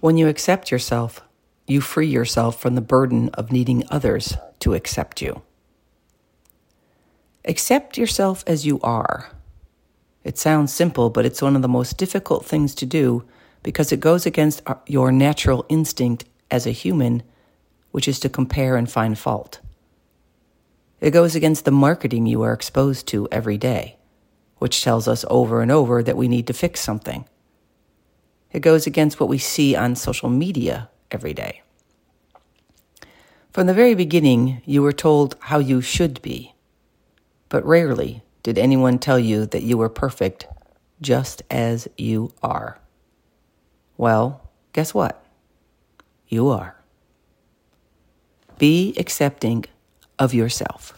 When you accept yourself, you free yourself from the burden of needing others to accept you. Accept yourself as you are. It sounds simple, but it's one of the most difficult things to do because it goes against uh, your natural instinct as a human, which is to compare and find fault. It goes against the marketing you are exposed to every day, which tells us over and over that we need to fix something. It goes against what we see on social media every day. From the very beginning, you were told how you should be, but rarely did anyone tell you that you were perfect just as you are. Well, guess what? You are. Be accepting of yourself.